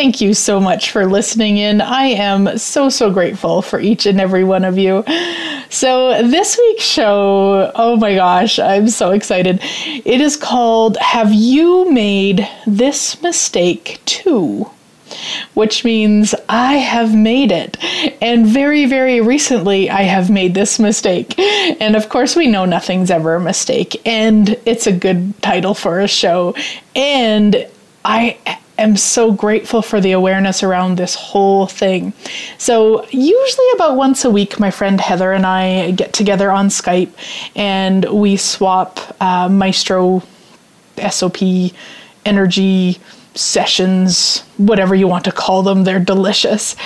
Thank you so much for listening in. I am so, so grateful for each and every one of you. So, this week's show, oh my gosh, I'm so excited. It is called Have You Made This Mistake Too? Which means I have made it. And very, very recently, I have made this mistake. And of course, we know nothing's ever a mistake. And it's a good title for a show. And I am so grateful for the awareness around this whole thing. So, usually about once a week, my friend Heather and I get together on Skype and we swap uh, Maestro SOP energy sessions, whatever you want to call them. They're delicious.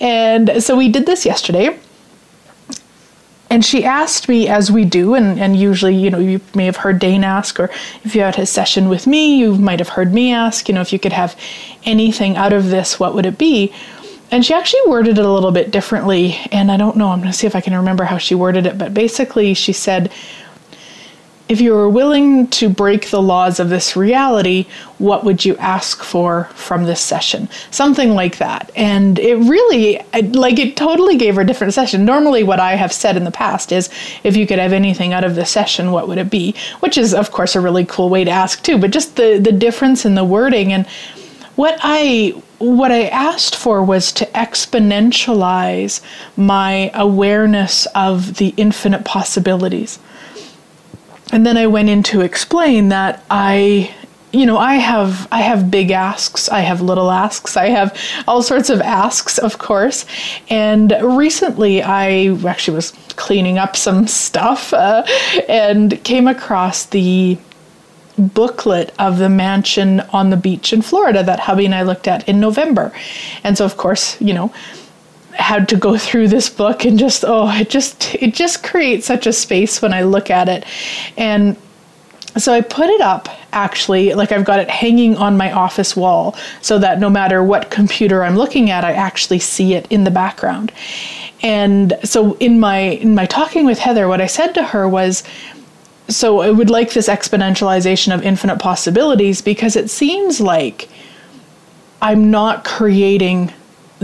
And so we did this yesterday and she asked me, as we do, and, and usually, you know, you may have heard Dain ask, or if you had a session with me, you might have heard me ask, you know, if you could have anything out of this, what would it be? And she actually worded it a little bit differently. And I don't know, I'm going to see if I can remember how she worded it, but basically, she said, if you were willing to break the laws of this reality, what would you ask for from this session? Something like that. And it really, like, it totally gave her a different session. Normally, what I have said in the past is, if you could have anything out of the session, what would it be? Which is, of course, a really cool way to ask, too. But just the, the difference in the wording and what I what I asked for was to exponentialize my awareness of the infinite possibilities and then I went in to explain that I you know i have i have big asks i have little asks i have all sorts of asks of course. And recently i actually was cleaning up some stuff uh, and came across the booklet of the mansion on the beach in florida that hubby and i looked at in november. And so of course you know had to go through this book and just oh it just it just creates such a space when I look at it and so I put it up actually like I've got it hanging on my office wall so that no matter what computer I'm looking at I actually see it in the background. And so in my in my talking with Heather what I said to her was so I would like this exponentialization of infinite possibilities because it seems like I'm not creating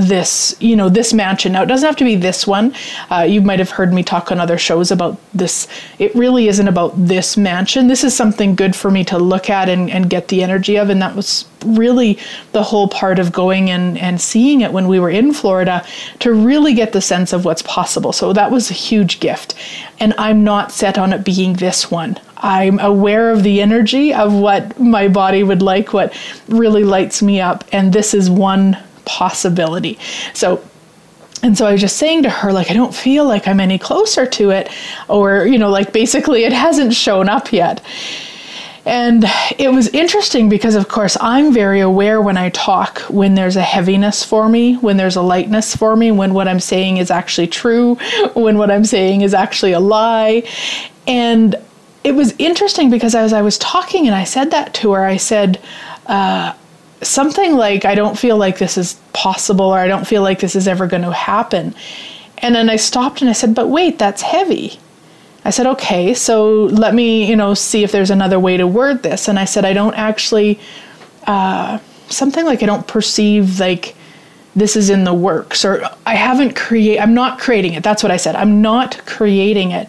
this you know this mansion. Now it doesn't have to be this one. Uh, you might have heard me talk on other shows about this. It really isn't about this mansion. This is something good for me to look at and, and get the energy of and that was really the whole part of going and, and seeing it when we were in florida to really get the sense of what's possible. So that was a huge gift. And i'm not set on it being this one. I'm aware of the energy of what my body would like, what really lights me up. And this is one possibility. So and so I was just saying to her, like, I don't feel like I'm any closer to it, or, you know, like basically it hasn't shown up yet. And it was interesting because, of course, I'm very aware when I talk when there's a heaviness for me, when there's a lightness for me, when what I'm saying is actually true, when what I'm saying is actually a lie. And it was interesting because as I was talking and I said that to her, I said, uh, something like, I don't feel like this is possible or I don't feel like this is ever going to happen. And then I stopped and I said, But wait, that's heavy. I said, Okay, so let me, you know, see if there's another way to word this. And I said, I don't actually, uh, something like I don't perceive like this is in the works or I haven't create I'm not creating it. That's what I said. I'm not creating it.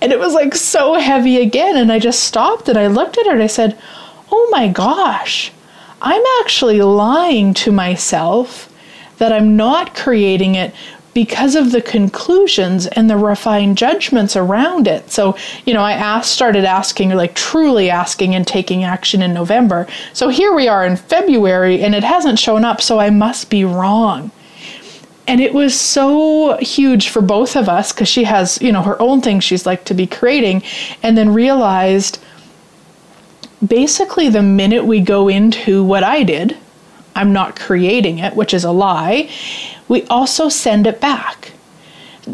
And it was like so heavy again and I just stopped and I looked at her and I said, "Oh my gosh. I'm actually lying to myself that I'm not creating it because of the conclusions and the refined judgments around it. So, you know, I asked, started asking, like truly asking and taking action in November. So here we are in February and it hasn't shown up, so I must be wrong. And it was so huge for both of us because she has, you know, her own thing she's like to be creating, and then realized basically the minute we go into what I did, I'm not creating it, which is a lie, we also send it back.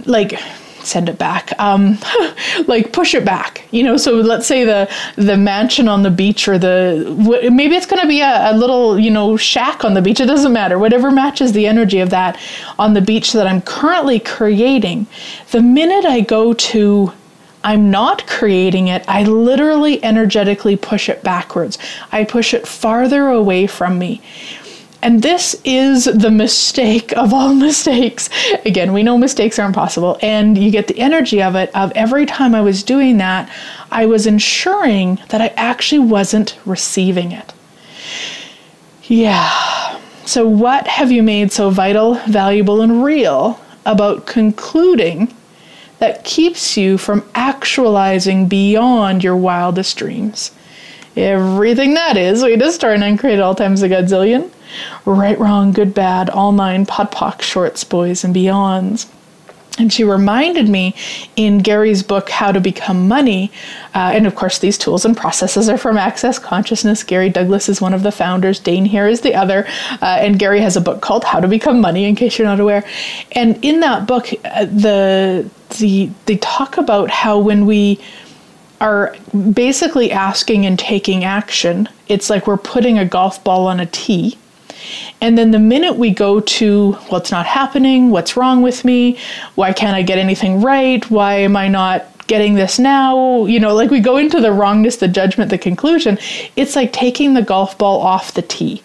Like, send it back um, like push it back you know so let's say the the mansion on the beach or the maybe it's going to be a, a, little you know shack on the beach it doesn't matter whatever matches the energy of that on the beach that i'm currently creating the minute i go to I'm not creating it. I literally energetically push it backwards. I push it farther away from me. And this is the mistake of all mistakes. Again, we know mistakes are impossible, and you get the energy of it of every time I was doing that, I was ensuring that I actually wasn't receiving it. Yeah. So, what have you made so vital, valuable, and real about concluding that keeps you from actualizing beyond your wildest dreams? Everything that is, we just start and create all times a godzillion right, wrong, good, bad, all nine, POD POC, shorts, boys, and beyonds. And she reminded me in Gary's book, How to Become Money. Uh, and of course, these tools and processes are from Access Consciousness. Gary Douglas is one of the founders, Dain Heer is the other. Uh, and Gary has a book called How to Become Money, in case you're not aware. And in that book, uh, the, the, they talk about how when we are basically asking and taking action, it's like we're putting a golf ball on a tee and then the minute we go to what's not happening, what's wrong with me, why can't I get anything right, why am I not getting this now, you know, like we go into the wrongness, the judgment, the conclusion, it's like taking the golf ball off the tee.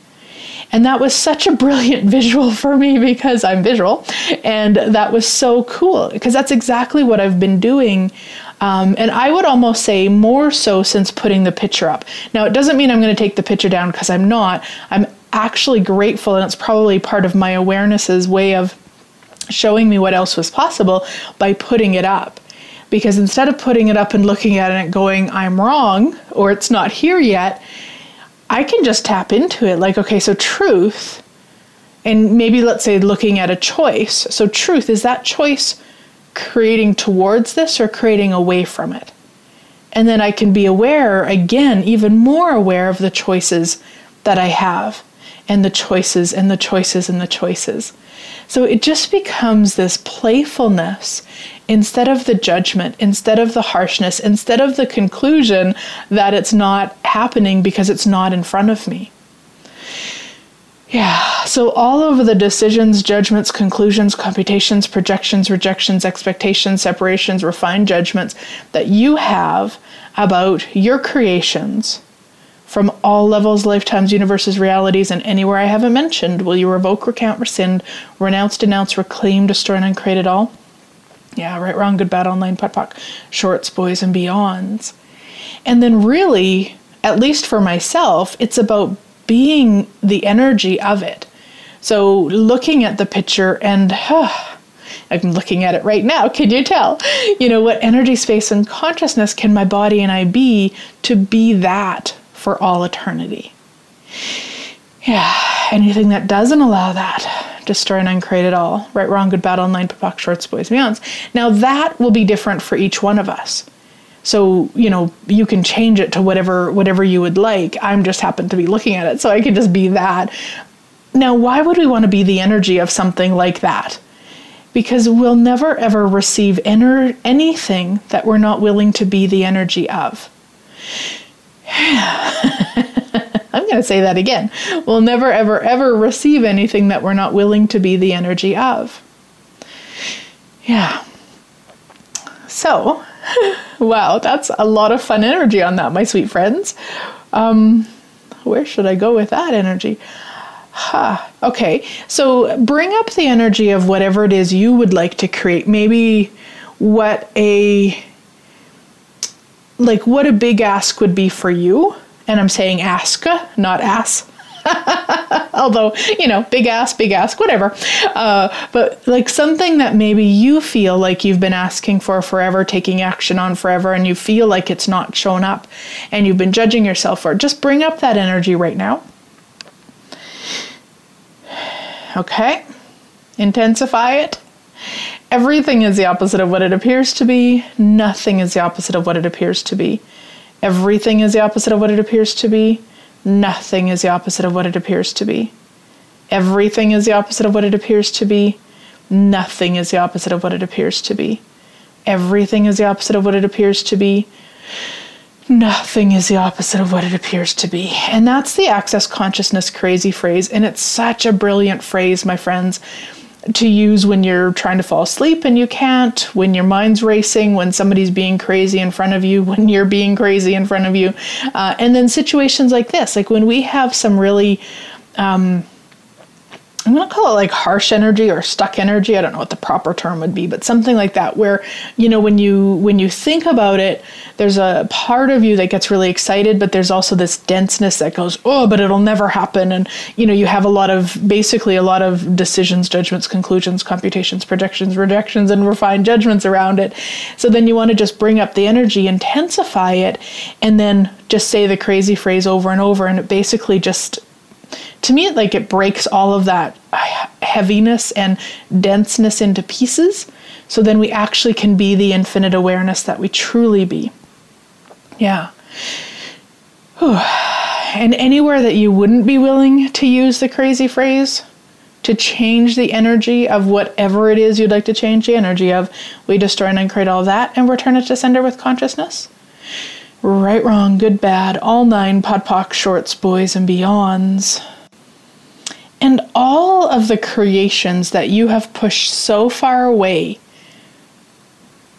And that was such a brilliant visual for me because I'm visual. And that was so cool because that's exactly what I've been doing. Um, and I would almost say more so since putting the picture up. Now, it doesn't mean I'm going to take the picture down because I'm not. I'm actually grateful, and it's probably part of my awareness's way of showing me what else was possible by putting it up. Because instead of putting it up and looking at it and going, I'm wrong, or it's not here yet, I can just tap into it. Like, okay, so truth, and maybe let's say looking at a choice. So, truth, is that choice creating towards this or creating away from it? And then I can be aware, again, even more aware of the choices that I have and the choices and the choices and the choices. So it just becomes this playfulness instead of the judgment, instead of the harshness, instead of the conclusion that it's not happening because it's not in front of me. Yeah, so all of the decisions, judgments, conclusions, computations, projections, rejections, expectations, separations, refined judgments that you have about your creations from all levels, lifetimes, universes, realities, and anywhere I haven't mentioned. Will you revoke, recount, rescind, renounce, denounce, reclaim, destroy, and uncreate it all? Yeah, right, wrong, good, bad, all nine, POD POC, shorts, boys, and beyonds. And then, really, at least for myself, it's about being the energy of it. So, looking at the picture and, uh, I'm looking at it right now. Can you tell? You know, what energy, space, and consciousness can my body and I be to be that for all eternity. Yeah, anything that doesn't allow that, destroy and uncreate it all. Right, wrong, good, bad, all nine, POC, shorts, boys, beyonds. Now that will be different for each one of us. So, you know, you can change it to whatever whatever you would like. I'm just happen to be looking at it, so I can just be that. Now, why would we want to be the energy of something like that? Because we'll never ever receive ener- anything that we're not willing to be the energy of. I'm going to say that again. We'll never, ever, ever receive anything that we're not willing to be the energy of. Yeah. So, wow, that's a lot of fun energy on that, my sweet friends. Um, where should I go with that energy? Huh. Okay. So bring up the energy of whatever it is you would like to create. Maybe what a like what a big ask would be for you. And I'm saying ask, not ass. Although, you know, big ass, big ask, whatever. Uh, but like something that maybe you feel like you've been asking for forever, taking action on forever, and you feel like it's not shown up and you've been judging yourself for it. Just bring up that energy right now. Okay? Intensify it. Everything is the opposite of what it appears to be. Nothing is the opposite of what it appears to be. Everything is the opposite of what it appears to be. Nothing is the opposite of what it appears to be. Everything is the opposite of what it appears to be. Nothing is the opposite of what it appears to be. Everything is the opposite of what it appears to be. Nothing is the opposite of what it appears to be. And that's the access consciousness crazy phrase. And it's such a brilliant phrase, my friends to use when you're trying to fall asleep and you can't, when your mind's racing, when somebody's being crazy in front of you, when you're being crazy in front of you. Uh, and then situations like this, like when we have some really um, I'm going to call it like harsh energy or stuck energy. I don't know what the proper term would be, but something like that where, you know, when you when you think about it, there's a part of you that gets really excited, but there's also this denseness that goes, "Oh, but it'll never happen." And, you know, you have a lot of basically a lot of decisions, judgments, conclusions, computations, projections, rejections and refined judgments around it. So then you want to just bring up the energy, intensify it, and then just say the crazy phrase over and over and it basically just to me, like it breaks all of that heaviness and denseness into pieces. So then we actually can be the infinite awareness that we truly be. Yeah. Whew. And anywhere that you wouldn't be willing to use the crazy phrase, to change the energy of whatever it is you'd like to change the energy of, we destroy and uncreate all that and return it to sender with consciousness. Right, wrong, good, bad, all nine podpoc shorts, boys, and beyonds. And all of the creations that you have pushed so far away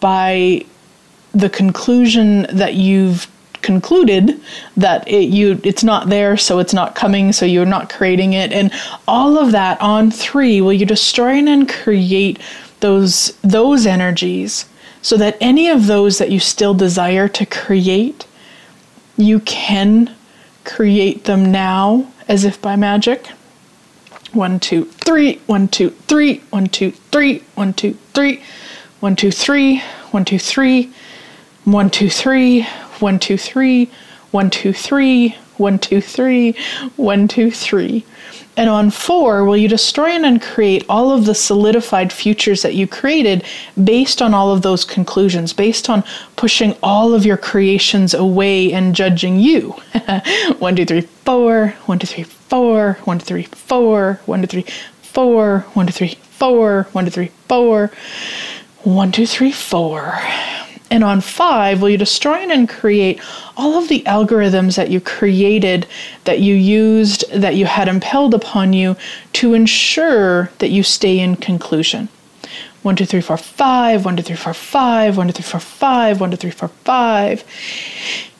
by the conclusion that you've concluded that it, you it's not there so it's not coming so you're not creating it and all of that on 3 will you destroy and create those those energies so that any of those that you still desire to create you can create them now as if by magic. One, two, three, one, two, three, one, two, three, one, two, three, one, two, three, one, two, three, one, two, three, one, two, three, one, two, three, one, two, three, one, two, three. And on four, will you destroy and uncreate all of the solidified futures that you created based on all of those conclusions, based on pushing all of your creations away and judging you? one, two, three, four, one, two, three, four, one, two, three, four, one, two, three, four, one, two, three, four, one, two, three, four, one, two, three, four. And on five, will you destroy and create all of the algorithms that you created, that you used, that you had impelled upon you to ensure that you stay in conclusion? One, two, three, four, five, one, two, three, four, five, one, two, three, four, five, one, two, three, four, five.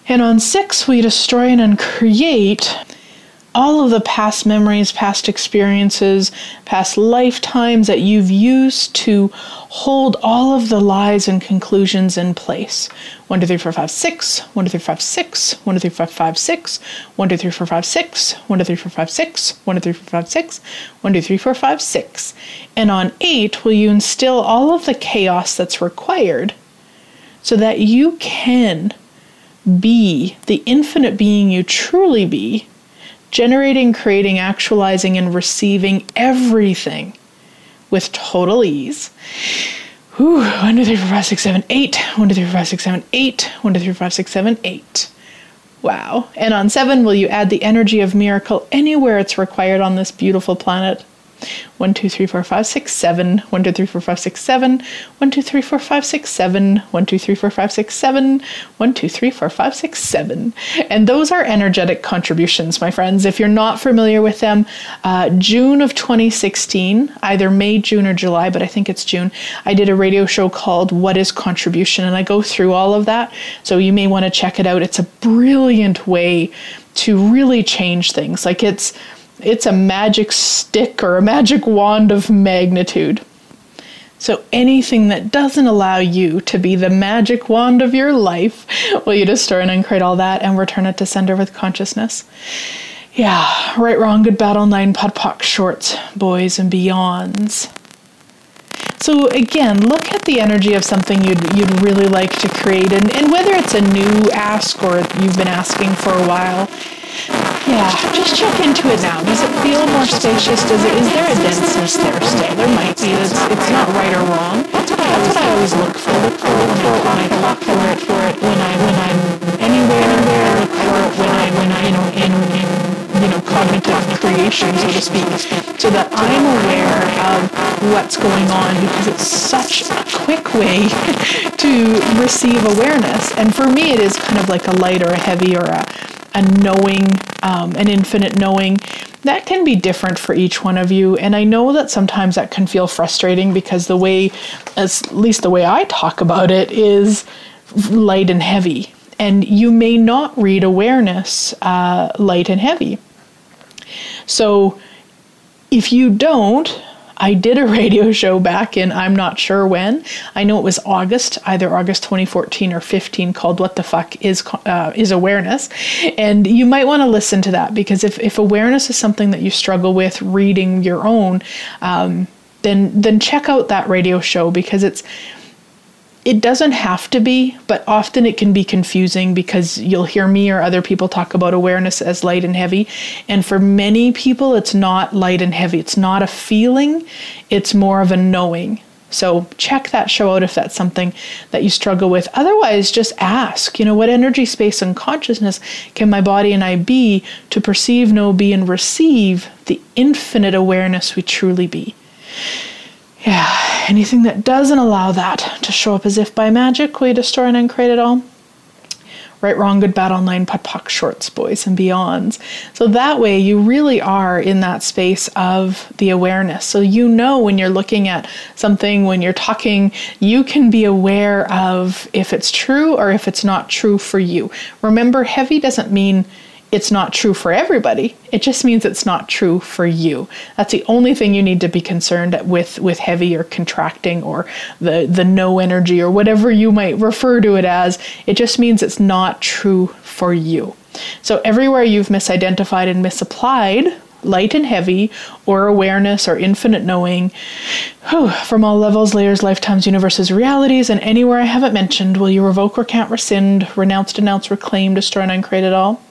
And on six, we destroy and uncreate all of the past memories, past experiences, past lifetimes that you've used to hold all of the lies and conclusions in place. 1, 2, 3, 4, 5, 6, 1, 2, 3, 5, 6, 1, 2, 3, 4, 5, 6, 1, 2, 3, 4, 5, 6, 1, 2, 3, 4, 5, 6, 1, 2, 3, 4, 5, 6, 1, 2, 3, 4, 5, 6. And on 8, will you instill all of the chaos that's required so that you can be the infinite being you truly be generating, creating, actualizing, and receiving everything with total ease. Whew, 1, 2, 3, 4, 5, 6, 7, 8. 1, 2, 3, 4, 5, 6, 7, 8. 1, 2, 3, 4, 5, 6, 7, 8. Wow. And on 7, will you add the energy of miracle anywhere it's required on this beautiful planet? 1, 2, 3, 4, 5, 6, 7. 1, 2, 3, 4, 5, 6, 7. 1, 2, 3, 4, 5, 6, 7. 1, 2, 3, 4, 5, 6, 7. 1, 2, 3, 4, 5, 6, 7. And those are energetic contributions, my friends. If you're not familiar with them, uh, June of 2016, either May, June, or July, but I think it's June, I did a radio show called What is Contribution? And I go through all of that. So you may want to check it out. It's a brilliant way to really change things. Like it's It's a magic stick or a magic wand of magnitude. So anything that doesn't allow you to be the magic wand of your life, will you destroy and uncreate all that and return it to sender with consciousness? Yeah, right, wrong, good, battle, nine, POD POC, shorts, boys, and beyonds. So again, look at the energy of something you'd you'd really like to create, and, and whether it's a new ask or you've been asking for a while. Yeah, just check into it now. Does it feel more spacious? Does it? Is there a denseness there still? There might be. It's, it's not right or wrong. That's what I always look for. Look for when I look for it for it when I when I'm anywhere, anywhere, it when I when I you know in in cognitive creation, so to speak, so that I'm aware of what's going on because it's such a quick way to receive awareness. And for me, it is kind of like a light or a heavy or a a knowing, um, an infinite knowing. That can be different for each one of you. And I know that sometimes that can feel frustrating because the way, at least the way I talk about it, is light and heavy. And you may not read awareness uh, light and heavy. So if you don't, I did a radio show back in I'm not sure when. I know it was August, either August 2014 or 15, called "What the Fuck Is uh, Is Awareness," and you might want to listen to that because if if awareness is something that you struggle with reading your own, um, then then check out that radio show because it's it doesn't have to be, but often it can be confusing because you'll hear me or other people talk about awareness as light and heavy. And for many people, it's not light and heavy. It's not a feeling, it's more of a knowing. So check that show out if that's something that you struggle with. Otherwise, just ask, you know, what energy, space, and consciousness can my body and I be to perceive, know, be, and receive the infinite awareness we truly be? Yeah, anything that doesn't allow that to show up as if by magic, we destroy and uncreate it all. Right, wrong, good, bad, all nine, podpoc, shorts, boys, and beyonds. So that way you really are in that space of the awareness. So you know when you're looking at something, when you're talking, you can be aware of if it's true or if it's not true for you. Remember, heavy doesn't mean it's not true for everybody. It just means it's not true for you. That's the only thing you need to be concerned with with heavy or contracting or the the no energy or whatever you might refer to it as. It just means it's not true for you. So everywhere you've misidentified and misapplied light and heavy or awareness or infinite knowing whew, from all levels, layers, lifetimes, universes, realities, and anywhere I haven't mentioned, will you revoke, recant, rescind, renounce, denounce, reclaim, destroy, and uncreate it all?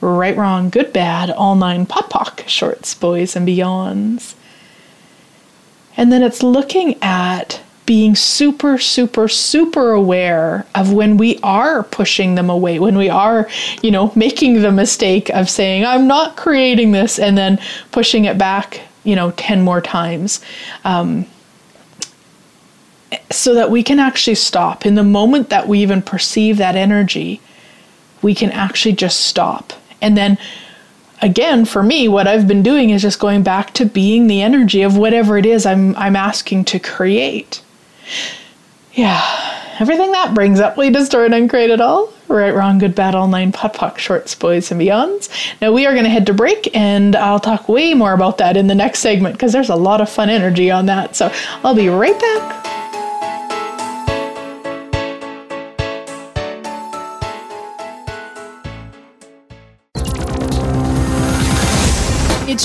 Right, wrong, good, bad, all nine POD POC, shorts, boys, and beyonds. And then it's looking at being super, super, super aware of when we are pushing them away, when we are, you know, making the mistake of saying, I'm not creating this, and then pushing it back, you know, 10 more times. Um, so that we can actually stop. In the moment that we even perceive that energy, we can actually just stop and then again for me what I've been doing is just going back to being the energy of whatever it is I'm I'm asking to create. Yeah. Everything that brings up we destroy and uncreate it all. Right, wrong, good, bad, all nine, POD POC, shorts, boys, and beyonds. Now we are going to head to break, and I'll talk way more about that in the next segment because there's a lot of fun energy on that. So I'll be right back.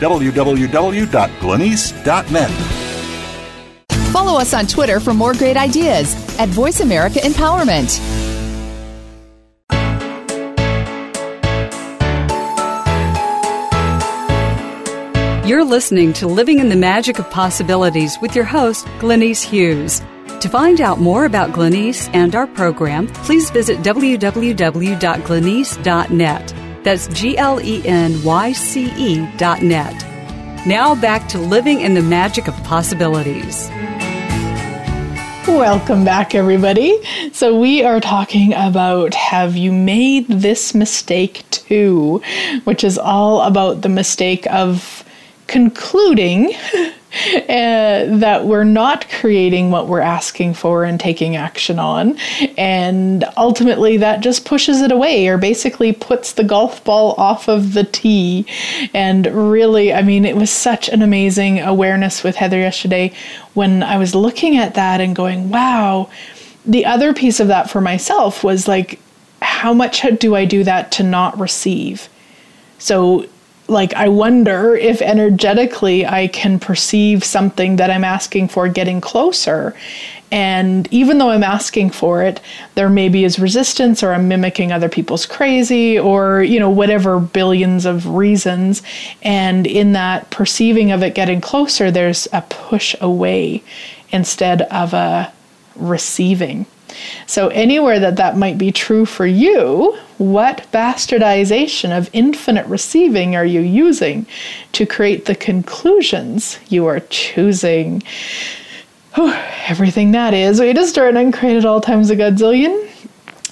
www.glenyce.net. Follow us on Twitter for more great ideas at Voice America Empowerment. You're listening to Living in the Magic of Possibilities with your host, Glenyce Hughes. To find out more about Glenyce and our program, please visit www.glenyce.net. That's G L E N Y C E dot net. Now back to living in the magic of possibilities. Welcome back, everybody. So, we are talking about Have You Made This Mistake Too? Which is all about the mistake of concluding uh, that we're not creating what we're asking for and taking action on. And ultimately, that just pushes it away or basically puts the golf ball off of the tee. And really, I mean, it was such an amazing awareness with Heather yesterday when I was looking at that and going, wow. The other piece of that for myself was like, how much do I do that to not receive? So like I wonder if energetically I can perceive something that I'm asking for getting closer. And even though I'm asking for it, there maybe is resistance or I'm mimicking other people's crazy or, you know, whatever billions of reasons. And in that perceiving of it getting closer, there's a push away instead of a receiving. So, anywhere that that might be true for you, what bastardization of infinite receiving are you using to create the conclusions you are choosing? Whew, everything that is. We just start and create at all times a godzillion.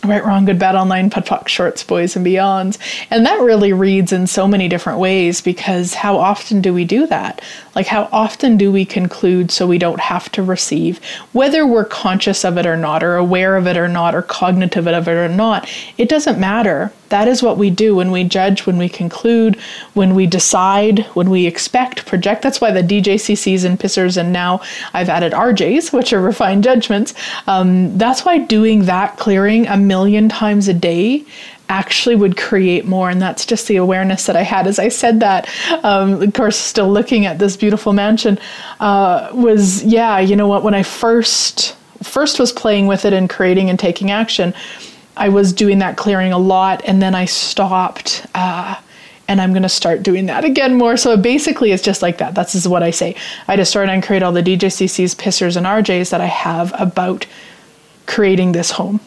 Right, wrong, good, bad, all nine, POD POC, shorts, boys, and beyonds. And that really reads in so many different ways because how often do we do that? Like, how often do we conclude so we don't have to receive? Whether we're conscious of it or not, or aware of it or not, or cognitive of it or not, it doesn't matter. That is what we do when we judge, when we conclude, when we decide, when we expect, project. That's why the DJCCs and pissers, and now I've added RJs, which are refined judgments. Um, that's why doing that clearing a million times a day actually would create more. And that's just the awareness that I had as I said that. Um, of course, still looking at this beautiful mansion uh, was, yeah, you know what, when I first first was playing with it and creating and taking action, I was doing that clearing a lot, and then I stopped. Uh, and I'm going to start doing that again more. So basically, it's just like that. That's just what I say. I just start and create all the DJCCs, pissers, and RJs that I have about creating this home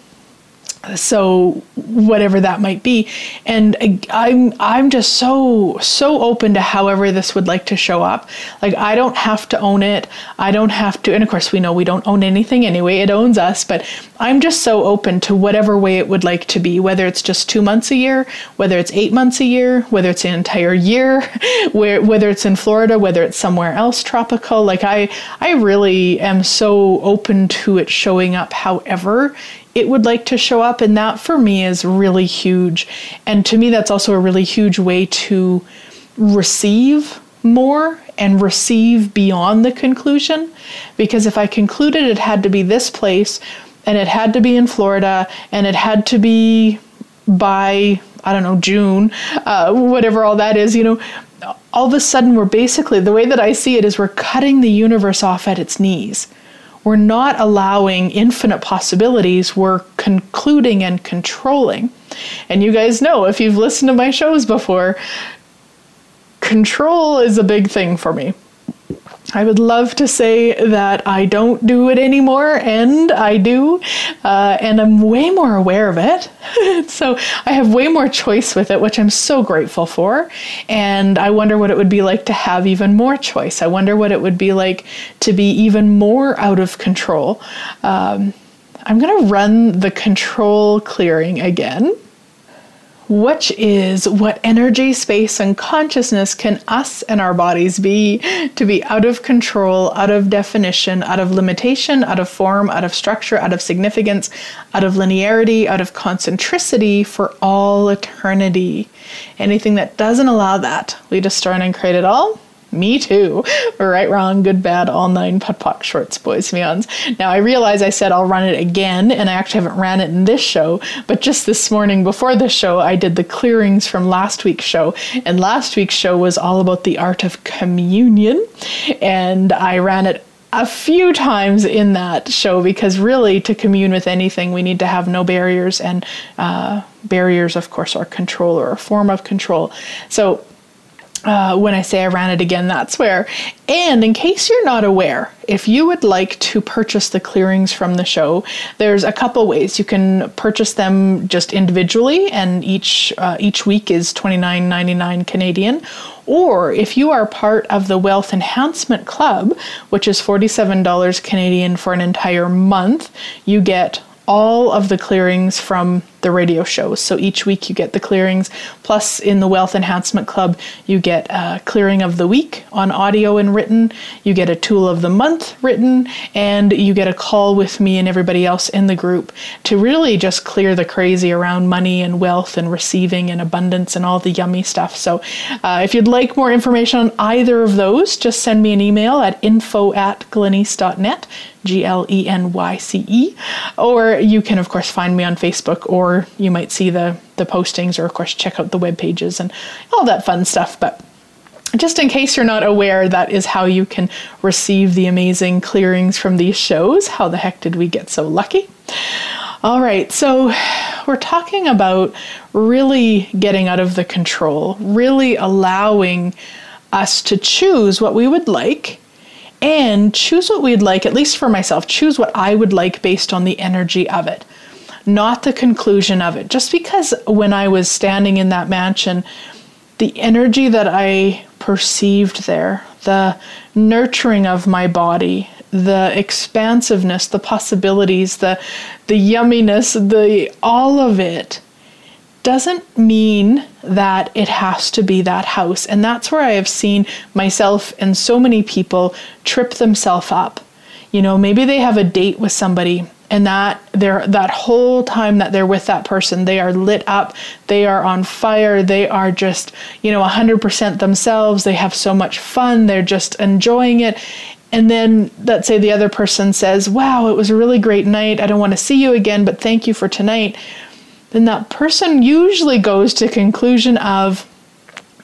so whatever that might be. And i'm i'm just so so open to however this would like to show up. Like i don't have to own it. I don't have to and of course we know we don't own anything anyway. It owns us but i'm just so open to whatever way it would like to be whether it's just 2 months a year whether it's 8 months a year whether it's an entire year where whether it's in florida whether it's somewhere else tropical. Like i i really am so open to it showing up however it would like to show up. And that for me is really huge. And to me, that's also a really huge way to receive more and receive beyond the conclusion. Because if I concluded it had to be this place and it had to be in Florida and it had to be by, I don't know, June, uh, whatever all that is, you know, all of a sudden we're basically, the way that I see it is we're cutting the universe off at its knees we're not allowing infinite possibilities, we're concluding and controlling. And you guys know, if you've listened to my shows before, control is a big thing for me. I would love to say that I don't do it anymore, and I do, uh, and I'm way more aware of it. so I have way more choice with it, which I'm so grateful for. And I wonder what it would be like to have even more choice. I wonder what it would be like to be even more out of control. Um, I'm going to run the control clearing again which is what energy, space, and consciousness can us and our bodies be to be out of control, out of definition, out of limitation, out of form, out of structure, out of significance, out of linearity, out of concentricity for all eternity. Anything that doesn't allow that, we destroy and create it all me too. Right, wrong, good, bad, all nine POD POC shorts, boys, beyonds. Now I realize I said I'll run it again, and I actually haven't ran it in this show, but just this morning before this show, I did the clearings from last week's show, and last week's show was all about the art of communion, and I ran it a few times in that show because really to commune with anything we need to have no barriers and uh, barriers of course are control or a form of control so uh, when I say I ran it again, that's where. And in case you're not aware, if you would like to purchase the clearings from the show, there's a couple ways. You can purchase them just individually, and each uh, each week is twenty nine ninety nine Canadian. Or if you are part of the Wealth Enhancement Club, which is $47 Canadian for an entire month, you get all of the clearings from the radio shows. So each week you get the clearings. Plus, in the Wealth Enhancement Club, you get a clearing of the week on audio and written. You get a tool of the month written, and you get a call with me and everybody else in the group to really just clear the crazy around money and wealth and receiving and abundance and all the yummy stuff. So, uh, if you'd like more information on either of those, just send me an email at info at glenyce.net. G L E N Y C E. Or you can, of course, find me on Facebook or or you might see the the postings or of course check out the web pages and all that fun stuff but just in case you're not aware, that is how you can receive the amazing clearings from these shows. How the heck did we get so lucky? All right, so we're talking about really getting out of the control, really allowing us to choose what we would like and choose what we'd like, at least for myself, choose what I would like based on the energy of it not the conclusion of it. Just because when I was standing in that mansion, the energy that I perceived there, the nurturing of my body, the expansiveness, the possibilities, the the yumminess, the all of it doesn't mean that it has to be that house. And that's where I have seen myself and so many people trip themselves up. You know, maybe they have a date with somebody and that they're that whole time that they're with that person they are lit up they are on fire they are just you know 100% themselves they have so much fun they're just enjoying it. And then let's say the other person says wow it was a really great night i don't want to see you again but thank you for tonight then that person usually goes to conclusion of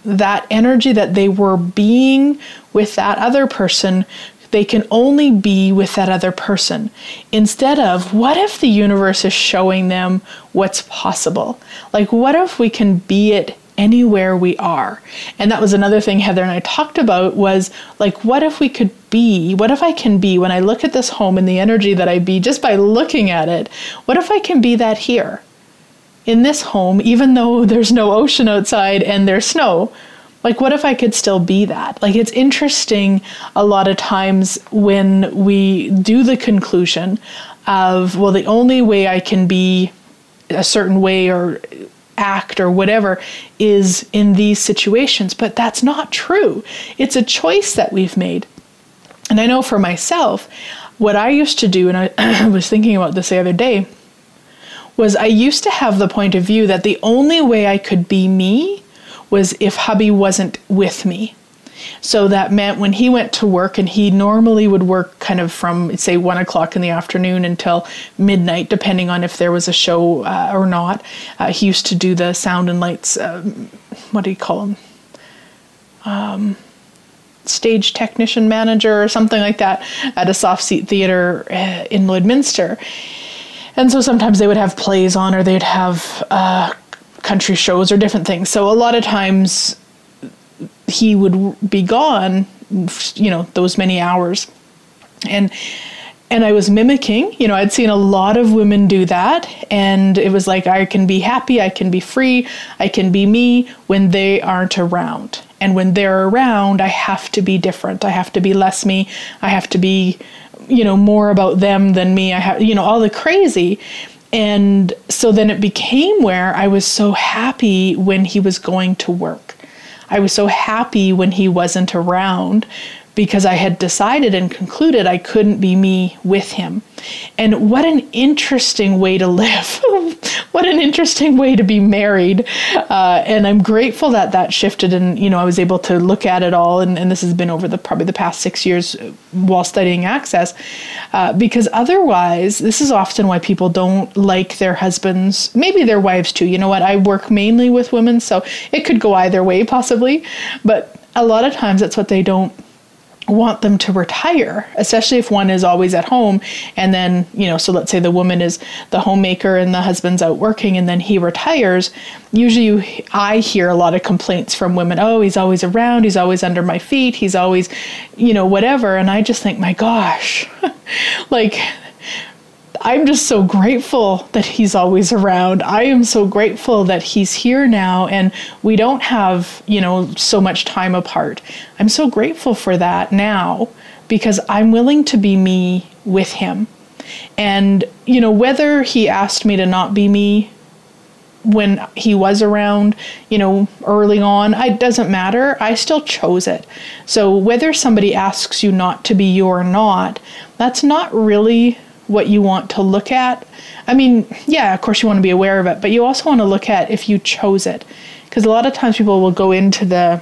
that energy that they were being with that other person they can only be with that other person. Instead of, what if the universe is showing them what's possible? Like, what if we can be it anywhere we are? And that was another thing Heather and I talked about was like, what if we could be, what if I can be when I look at this home and the energy that I be just by looking at it? What if I can be that here? In this home, even though there's no ocean outside and there's snow, like, what if I could still be that? Like, it's interesting a lot of times when we do the conclusion of, well, the only way I can be a certain way or act or whatever is in these situations. But that's not true. It's a choice that we've made. And I know for myself, what I used to do, and I was thinking about this the other day, was I used to have the point of view that the only way I could be me was if hubby wasn't with me. So that meant when he went to work, and he normally would work kind of from, say, one o'clock in the afternoon until midnight, depending on if there was a show uh, or not. Uh, he used to do the sound and lights, uh, what do you call them? Um, stage technician manager or something like that at a soft seat theater uh, in Lloydminster. And so sometimes they would have plays on, or they'd have uh, country shows or different things. So a lot of times he would be gone, you know, those many hours. And and I was mimicking, you know, I'd seen a lot of women do that and it was like I can be happy, I can be free, I can be me when they aren't around. And when they're around, I have to be different. I have to be less me. I have to be, you know, more about them than me. I have, you know, all the crazy. And so then it became where I was so happy when he was going to work. I was so happy when he wasn't around because I had decided and concluded I couldn't be me with him. And what an interesting way to live. what an interesting way to be married. Uh, and I'm grateful that that shifted and, you know, I was able to look at it all. And, and this has been over the probably the past six years while studying access. Uh, because otherwise, this is often why people don't like their husbands, maybe their wives too. You know what? I work mainly with women, so it could go either way possibly. But a lot of times that's what they don't want them to retire, especially if one is always at home. And then, you know, so let's say the woman is the homemaker and the husband's out working and then he retires. Usually I hear a lot of complaints from women oh, he's always around, he's always under my feet, he's always, you know, whatever. And I just think, my gosh, like, I'm just so grateful that he's always around. I am so grateful that he's here now and we don't have, you know, so much time apart. I'm so grateful for that now because I'm willing to be me with him. And, you know, whether he asked me to not be me when he was around, you know, early on, it doesn't matter. I still chose it. So whether somebody asks you not to be you or not, that's not really what you want to look at. I mean, yeah, of course you want to be aware of it, but you also want to look at if you chose it. Because a lot of times people will go into the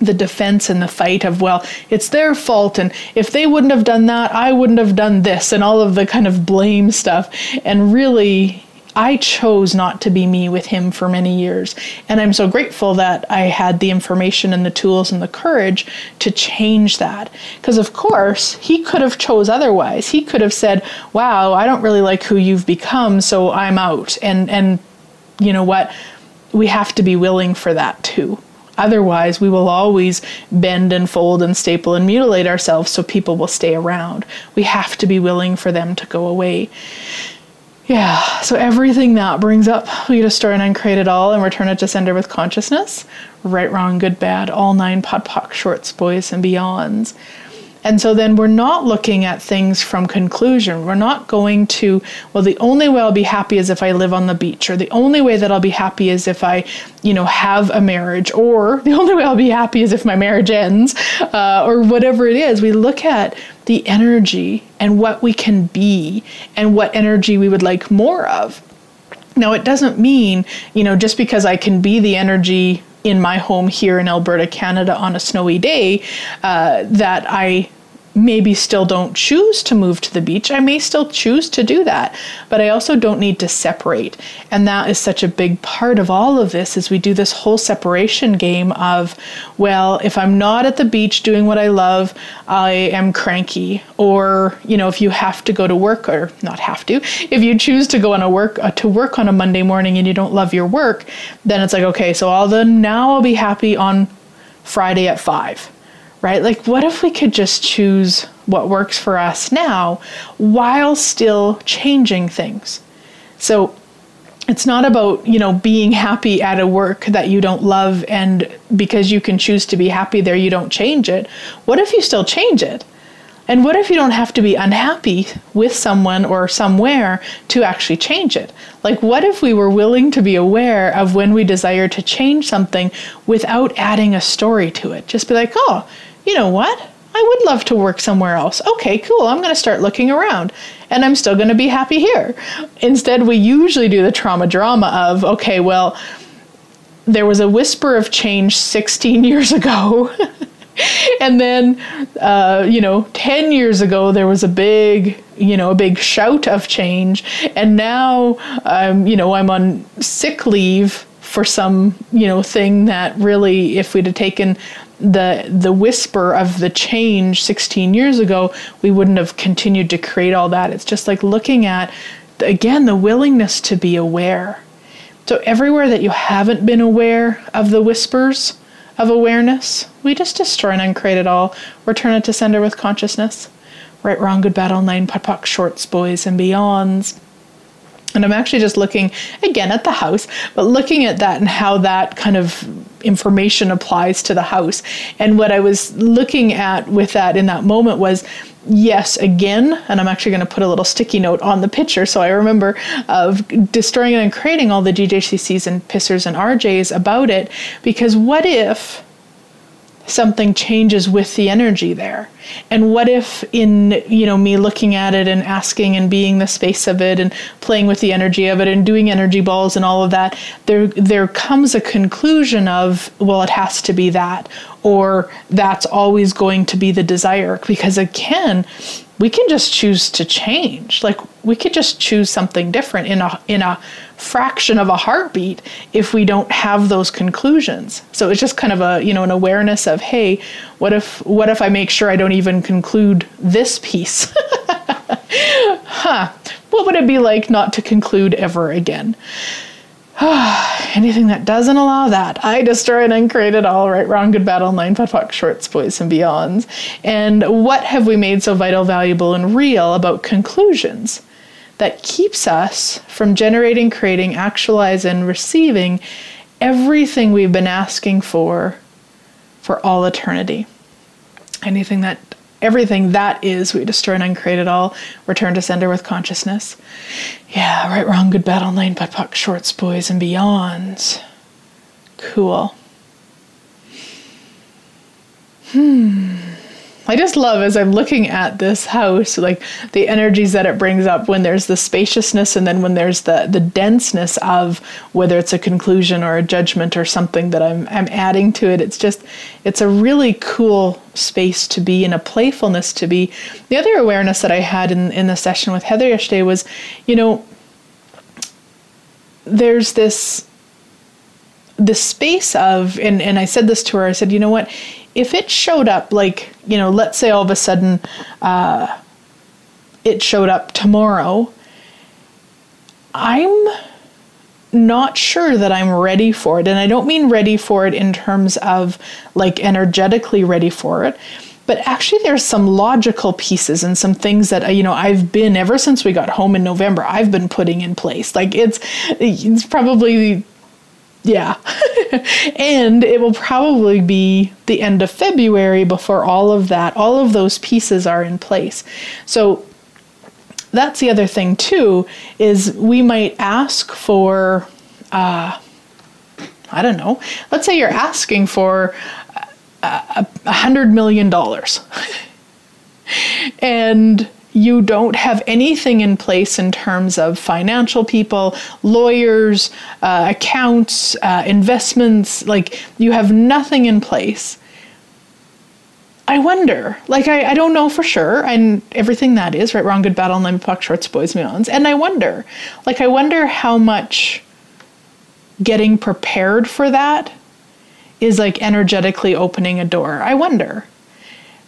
the defense and the fight of well it's their fault and if they wouldn't have done that i wouldn't have done this and all of the kind of blame stuff and really I chose not to be me with him for many years. And I'm so grateful that I had the information and the tools and the courage to change that. Because of course, he could have chose otherwise. He could have said, "Wow, I don't really like who you've become, so I'm out." And and you know what? We have to be willing for that too. Otherwise, we will always bend and fold and staple and mutilate ourselves so people will stay around. We have to be willing for them to go away. Yeah, so everything that brings up, we store and uncreate it all and return it to sender with consciousness. Right, wrong, good, bad, all nine POD POC, shorts, boys, and beyonds. And so then we're not looking at things from conclusion. We're not going to, well, the only way I'll be happy is if I live on the beach, or the only way that I'll be happy is if I, you know, have a marriage, or the only way I'll be happy is if my marriage ends, uh, or whatever it is. We look at the energy and what we can be and what energy we would like more of. Now, it doesn't mean, you know, just because I can be the energy in my home here in Alberta, Canada on a snowy day, uh, that I maybe still don't choose to move to the beach. I may still choose to do that, but I also don't need to separate. And that is such a big part of all of this is we do this whole separation game of, well, if I'm not at the beach doing what I love, I am cranky. Or, you know, if you have to go to work or not have to, if you choose to go on a work uh, to work on a Monday morning and you don't love your work, then it's like, okay, so I'll then now I'll be happy on Friday at 5 right? Like, what if we could just choose what works for us now while still changing things? So, it's not about, you know, being happy at a work that you don't love and because you can choose to be happy there, you don't change it. What if you still change it? And what if you don't have to be unhappy with someone or somewhere to actually change it? Like, what if we were willing to be aware of when we desire to change something without adding a story to it? Just be like, oh, you know what? I would love to work somewhere else. Okay, cool. I'm going to start looking around and I'm still going to be happy here. Instead, we usually do the trauma drama of, okay, well, there was a whisper of change 16 years ago. and then, uh, you know, 10 years ago, there was a big, you know, a big shout of change. And now, um, you know, I'm on sick leave for some, you know, thing that really, if we'd have taken the the whisper of the change 16 years ago, we wouldn't have continued to create all that. It's just like looking at again the willingness to be aware. So everywhere that you haven't been aware of the whispers of awareness, we just destroy and uncreate it all, return it to sender with consciousness. Right, wrong, good, bad, all nine, POD POC, shorts, boys, and beyonds. And I'm actually just looking again at the house, but looking at that and how that kind of information applies to the house. And what I was looking at with that in that moment was yes again and i'm actually going to put a little sticky note on the picture so i remember of destroying and creating all the djccs and pissers and rjs about it because what if something changes with the energy there and what if in you know me looking at it and asking and being the space of it and playing with the energy of it and doing energy balls and all of that there there comes a conclusion of well it has to be that or that's always going to be the desire because again we can just choose to change. Like we could just choose something different in a in a fraction of a heartbeat if we don't have those conclusions. So it's just kind of a, you know, an awareness of, hey, what if what if I make sure I don't even conclude this piece? huh. What would it be like not to conclude ever again? Anything that doesn't allow that, I destroy and uncreate it all. Right, wrong, good, battle, nine, POD, POC, shorts, boys, and beyonds. And what have we made so vital, valuable, and real about conclusions that keeps us from generating, creating, actualizing, and receiving everything we've been asking for for all eternity? Anything that everything that is, we destroy and uncreate it all, return to sender with consciousness. Yeah, right, wrong, good, battle, nine, POD, POC, shorts, boys, and beyonds. Cool. Hmm. I just love as I'm looking at this house, like the energies that it brings up when there's the spaciousness and then when there's the the denseness of whether it's a conclusion or a judgment or something that I'm I'm adding to it. It's just it's a really cool space to be and a playfulness to be. The other awareness that I had in, in the session with Heather yesterday was, you know, there's this the space of and, and I said this to her, I said, you know what, if it showed up like you know let's say all of a sudden uh, it showed up tomorrow i'm not sure that i'm ready for it. And i don't mean ready for it in terms of like energetically ready for it but actually there's some logical pieces and some things that you know I've been ever since we got home in November I've been putting in place. Like it's it's probably yeah. and it will probably be the end of February before all of that, all of those pieces are in place. So that's the other thing too is we might ask for uh, I don't know. Let's say you're asking for a, a hundred million dollars. and you don't have anything in place in terms of financial people, lawyers, uh, accounts, uh, investments, like you have nothing in place. I wonder, like, I, I don't know for sure, and everything that is, right, wrong, good, bad, online, POC, shorts, boys, beyonds, and I wonder, like, I wonder how much getting prepared for that is like energetically opening a door. I wonder.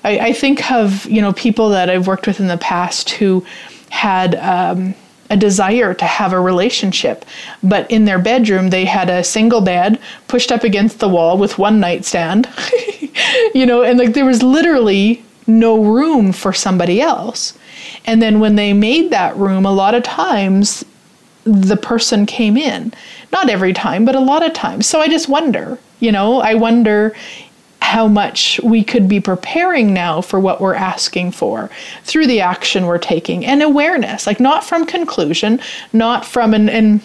I, I, think of you know people that I've worked with in the past who had um, a desire to have a relationship, but in their bedroom they had a single bed pushed up against the wall with one nightstand, you know, and like there was literally no room for somebody else. And then when they made that room, a lot of times the person came in. Not every time, but a lot of times. So I just wonder, you know, I wonder how much we could be preparing now for what we're asking for through the action we're taking and awareness, like not from conclusion, not from an,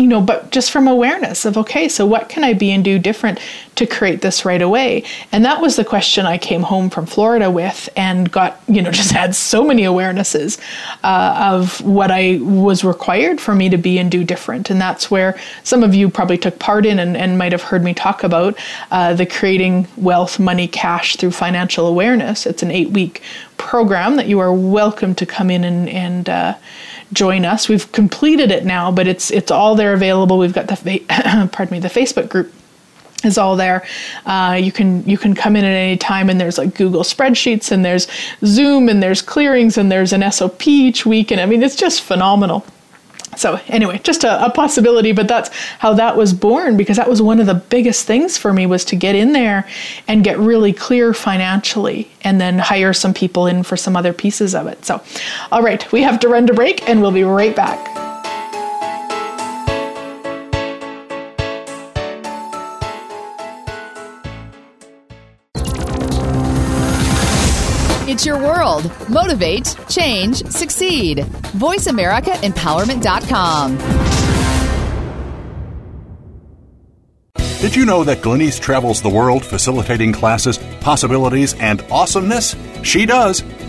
you know, but just from awareness of, okay, so what can I be and do different to create this right away? And that was the question I came home from Florida with and got, you know, just had so many awarenesses uh, of what I was required for me to be and do different. And that's where some of you probably took part in and, and might have heard me talk about uh, the Creating Wealth, Money, Cash through Financial Awareness. It's an eight week program that you are welcome to come in and, and, uh, join us. We've completed it now, but it's it's all there available. We've got the fa- pardon me the Facebook group is all there. Uh, you can you can come in at any time, and there's like Google spreadsheets, and there's Zoom, and there's clearings, and there's an SOP each week, and I mean it's just phenomenal. So, anyway, just a, a, possibility, but that's how that was born because that was one of the biggest things for me was to get in there and get really clear financially and then hire some people in for some other pieces of it. So, all right, we have to run to break and we'll be right back. World. Motivate, change, succeed. VoiceAmericaEmpowerment.com. Did you know that Glenyce travels the world facilitating classes, possibilities, and awesomeness? She does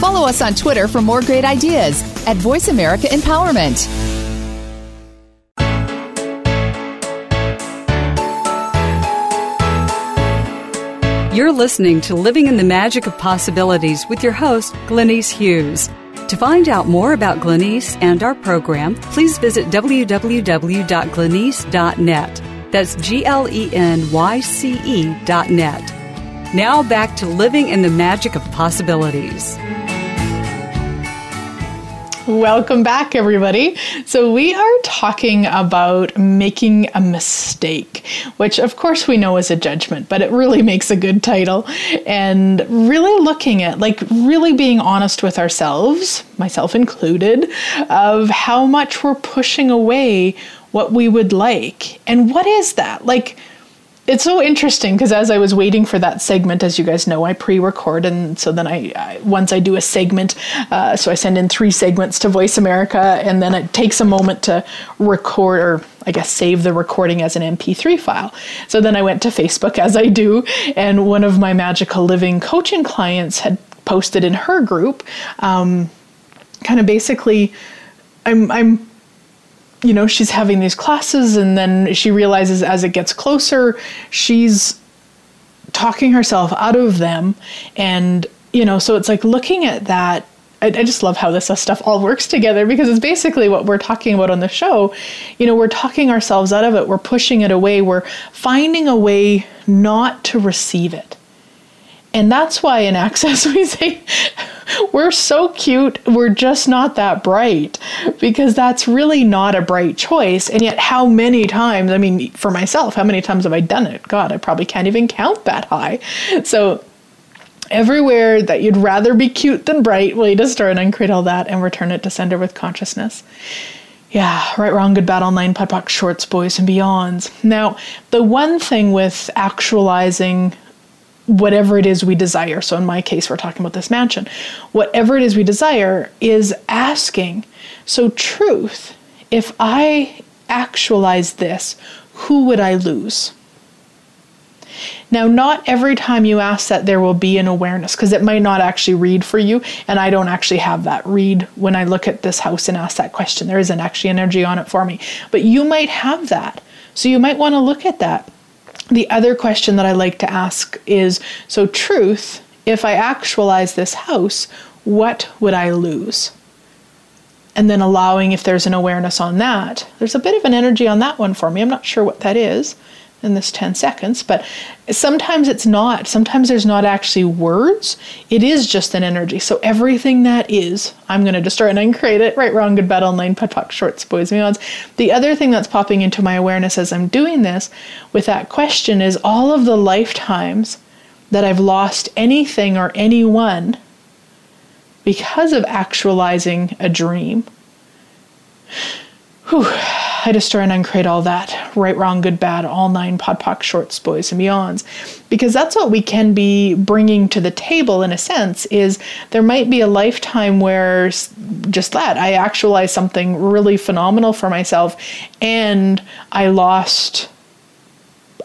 Follow us on Twitter for more great ideas at Voice America Empowerment. You're listening to Living in the Magic of Possibilities with your host, Glenyce Hughes. To find out more about Glenyce and our program, please visit www.glenyce.net. That's G L E N Y C E dot net. Now back to Living in the Magic of Possibilities. Welcome back, everybody. So, we are talking about making a mistake, which, of course, we know is a judgment, but it really makes a good title. And really looking at, like, really being honest with ourselves, myself included, of how much we're pushing away what we would like. And what is that? Like, it's so interesting because as I was waiting for that segment, as you guys know, I pre-record, and so then I, I once I do a segment, uh, so I send in three segments to Voice America, and then it takes a moment to record or I guess save the recording as an MP3 file. So then I went to Facebook as I do, and one of my magical living coaching clients had posted in her group, um, kind of basically, I'm I'm you know, she's having these classes, and then she realizes as it gets closer, she's talking herself out of them. And, you know, so it's like looking at that. I, I just love how this uh, stuff all works together because it's basically what we're talking about on the show. You know, we're talking ourselves out of it, we're pushing it away, we're finding a way not to receive it. And that's why in Access we say, we're so cute, we're just not that bright, because that's really not a bright choice. And yet, how many times, I mean, for myself, how many times have I done it? God, I probably can't even count that high. So, everywhere that you'd rather be cute than bright, well, you just start and uncreate all that and return it to sender with consciousness. Yeah, right, wrong, good, bad, all nine, POD POC, shorts, boys, and beyonds. Now, the one thing with actualizing whatever it is we desire. So in my case, we're talking about this mansion. Whatever it is we desire is asking. So, truth, if I actualize this, who would I lose? Now, not every time you ask that, there will be an awareness because it might not actually read for you. And I don't actually have that read when I look at this house and ask that question. There isn't actually energy on it for me. But you might have that. So you might want to look at that. The other question that I like to ask is so, truth, if I actualize this house, what would I lose? And then allowing if there's an awareness on that. There's a bit of an energy on that one for me. I'm not sure what that is in this 10 seconds, but sometimes it's not. Sometimes there's not actually words. It is just an energy. So everything that is, I'm going to destroy and uncreate it. Right, wrong, good, bad, all nine, POC, shorts, boys, beyonds. The other thing that's popping into my awareness as I'm doing this with that question is all of the lifetimes that I've lost anything or anyone because of actualizing a dream. Whew. I destroy and uncreate all that right, wrong, good, bad, all nine POD POC, shorts, boys, and beyonds. Because that's what we can be bringing to the table in a sense is there might be a lifetime where just that, I actualized something really phenomenal for myself and I lost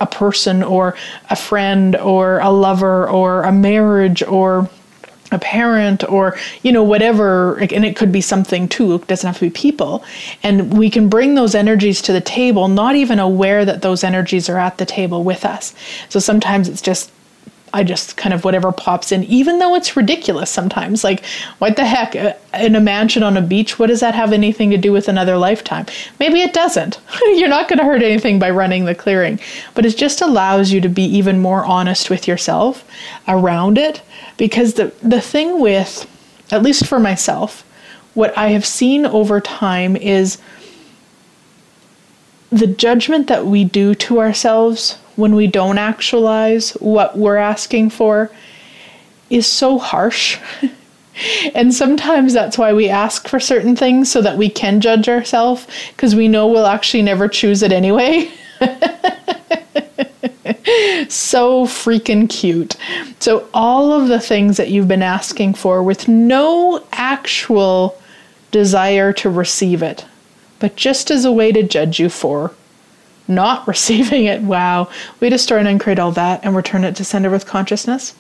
a person or a friend or a lover or a marriage or a parent or you know whatever and it could be something too it doesn't have to be people. And we can bring those energies to the table not even aware that those energies are at the table with us. So sometimes it's just I just kind of whatever pops in, even though it's ridiculous sometimes. Like, what the heck? Uh, in a mansion on a beach, what does that have anything to do with another lifetime? Maybe it doesn't. You're not going to hurt anything by running the clearing, but it just allows you to be even more honest with yourself around it. Because the, the thing with, at least for myself, what I have seen over time is the judgment that we do to ourselves when we don't actualize what we're asking for is so harsh. And sometimes that's why we ask for certain things so that we can judge ourselves because we know we'll actually never choose it anyway. so freaking cute. So, all of the things that you've been asking for with no actual desire to receive it, but just as a way to judge you for not receiving it. Wow. We destroy and uncreate all that and return it to sender with consciousness.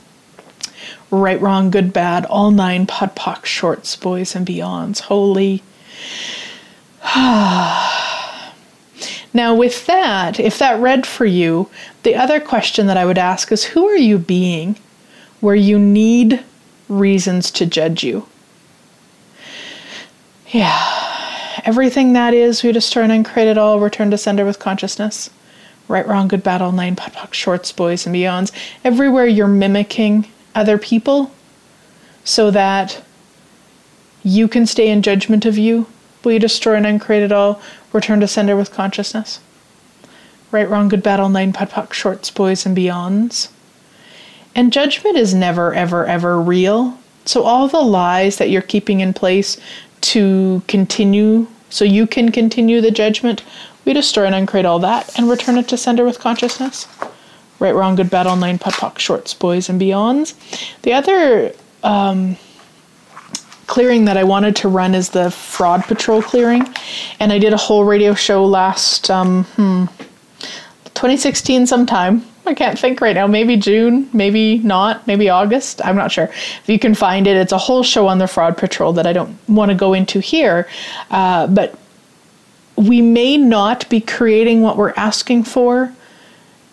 Right, wrong, good, bad, all nine POD POC, shorts, boys, and beyonds. Holy. now, with that, if that read for you, the other question that I would ask is who are you being where you need reasons to judge you? Yeah everything that is, we destroy and uncreate it all, return to sender with consciousness. Right, wrong, good, bad, all nine, POD POC, shorts, boys, and beyonds. Everywhere you're mimicking other people so that you can stay in judgment of you, will you destroy and uncreate it all, return to sender with consciousness. Right, wrong, good, bad, all nine, POD POC, shorts, boys, and beyonds. And judgment is never, ever, ever real. So all the lies that you're keeping in place to continue so you can continue the judgment, we destroy and uncreate all that and return it to sender with consciousness. Right, wrong, good, bad, all nine, POD POC, shorts, boys, and beyonds. The other um, clearing that I wanted to run is the fraud patrol clearing, and I did a whole radio show last um, hmm, 2016 sometime I can't think right now. Maybe June, maybe not, maybe August. I'm not sure. If you can find it, it's a whole show on the Fraud Patrol that I don't want to go into here. Uh, but we may not be creating what we're asking for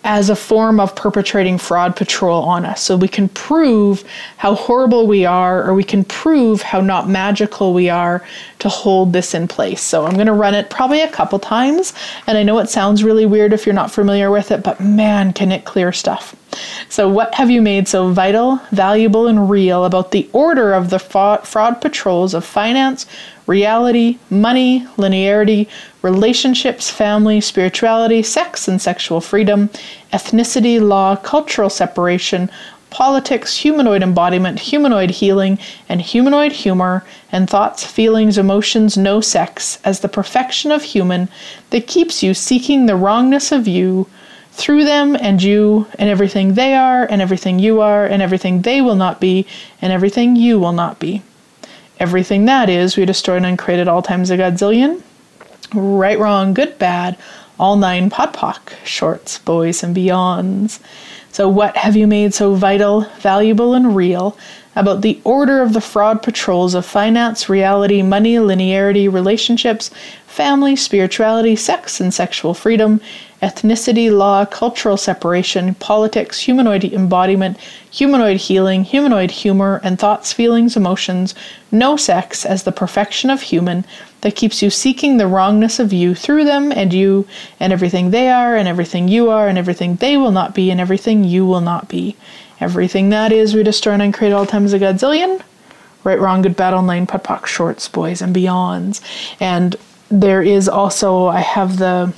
as a form of perpetrating fraud patrol on us. So we can prove how horrible we are, or we can prove how not magical we are to hold this in place. So I'm going to run it probably a couple times. And I know it sounds really weird if you're not familiar with it, but man, can it clear stuff. So, what have you made so vital, valuable, and real about the order of the fraud patrols of finance, reality, money, linearity, relationships, family, spirituality, sex and sexual freedom, ethnicity, law, cultural separation, politics, humanoid embodiment, humanoid healing, and humanoid humor, and thoughts, feelings, emotions, no sex, as the perfection of human that keeps you seeking the wrongness of you through them and you and everything they are and everything you are and everything they will not be and everything you will not be. Everything that is, we destroyed and created all times a godzillion. Right, wrong, good, bad, all nine POD POC, shorts, boys, and beyonds. So, what have you made so vital, valuable, and real about the order of the fraud patrols of finance, reality, money, linearity, relationships, family, spirituality, sex and sexual freedom, ethnicity, law, cultural separation, politics, humanoid embodiment, humanoid healing, humanoid humor, and thoughts, feelings, emotions, no sex as the perfection of human that keeps you seeking the wrongness of you through them and you and everything they are and everything you are and everything they will not be and everything you will not be. Everything that is, we destroy and create all times a godzillion. Right, wrong, good, bad, all nine, POD POC, shorts, boys, and beyonds. And there is also, I have the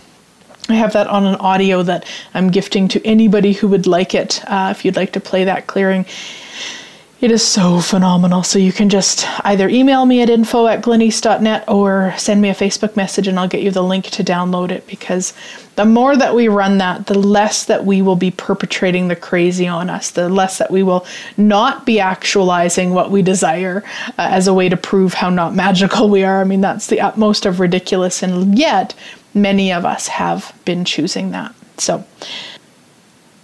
I have that on an audio that I'm gifting to anybody who would like it. Uh, if you'd like to play that clearing, it is so phenomenal. So you can just either email me at info at glenyce.net or send me a Facebook message and I'll get you the link to download it because the more that we run that, the less that we will be perpetrating the crazy on us, the less that we will not be actualizing what we desire uh, as a way to prove how not magical we are. I mean, that's the utmost of ridiculous, and yet many of us have been choosing that. So,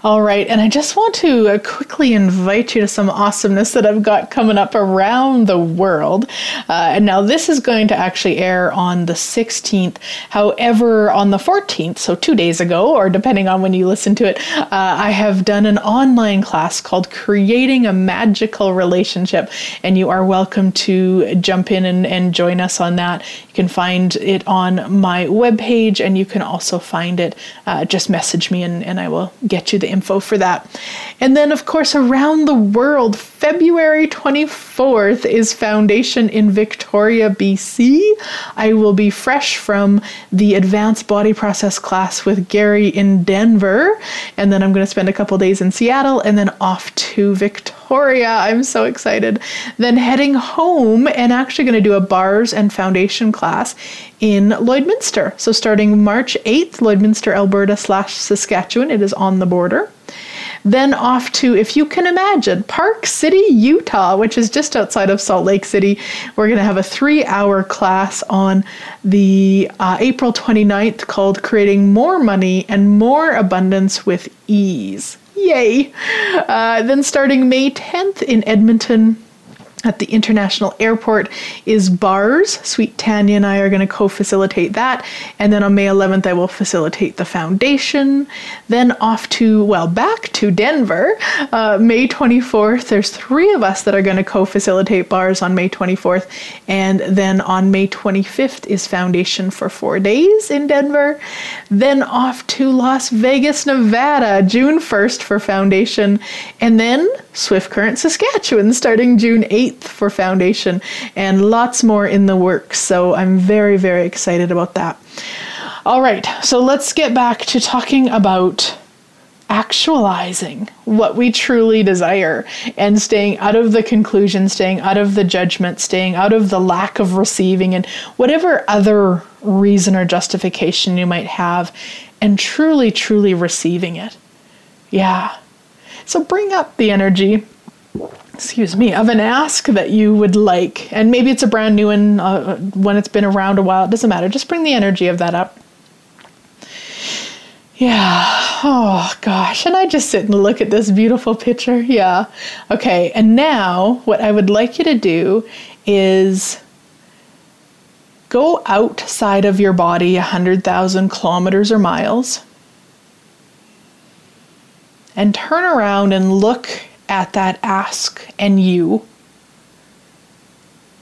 all right, and I just want to uh, quickly invite you to some awesomeness that I've got coming up around the world. Uh, and now this is going to actually air on the 16th. However, on the 14th, so two days ago, or depending on when you listen to it, uh, I have done an online class called Creating a Magical Relationship. And you are welcome to jump in and, and join us on that. You can find it on my webpage, and you can also find it. Uh, just message me, and, and I will get you the info for that. And then, of course, around the world, February 24th is Foundation in Victoria, BC. I will be fresh from the Advanced Body Process class with Gary in Denver. And then I'm going to spend a couple days in Seattle and then off to Victoria. Victoria. I'm so excited. Then heading home and actually going to do a bars and foundation class in Lloydminster. So starting March 8th, Lloydminster, Alberta slash Saskatchewan. It is on the border. Then off to, if you can imagine, Park City, Utah, which is just outside of Salt Lake City. We're going to have a three hour class on the uh, April 29th called Creating More Money and More Abundance with Ease. Yay! Uh, then starting May 10th in Edmonton, at the international airport is bars. Sweet Tanya and I are going to co facilitate that. And then on May 11th, I will facilitate the foundation. Then off to, well, back to Denver. Uh, May 24th, there's three of us that are going to co facilitate bars on May 24th. And then on May 25th is foundation for four days in Denver. Then off to Las Vegas, Nevada, June 1st for foundation. And then Swift Current, Saskatchewan, starting June 8th for Foundation, and lots more in the works. So I'm very, very excited about that. All right, so let's get back to talking about actualizing what we truly desire and staying out of the conclusion, staying out of the judgment, staying out of the lack of receiving, and whatever other reason or justification you might have, and truly, truly receiving it. Yeah, so bring up the energy, excuse me, of an ask that you would like. And maybe it's a brand new one uh, when it's been around a while. It doesn't matter. Just bring the energy of that up. Yeah. Oh, gosh. And I just sit and look at this beautiful picture. Yeah. Okay. And now, what I would like you to do is go outside of your body 100,000 kilometers or miles and turn around and look at that ask and you.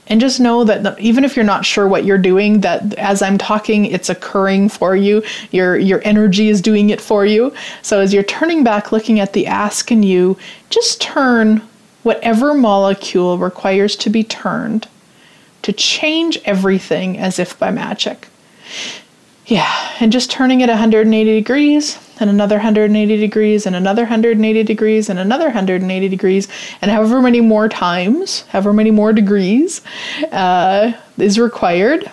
And just know that even if you're not sure what you're doing that as i'm talking it's occurring for you. Your your energy is doing it for you. So as you're turning back looking at the ask and you just turn whatever molecule requires to be turned to change everything as if by magic. Yeah and just turning it 180 degrees and another 180 degrees and another 180 degrees and another 180 degrees and however many more times however many more degrees uh, is required.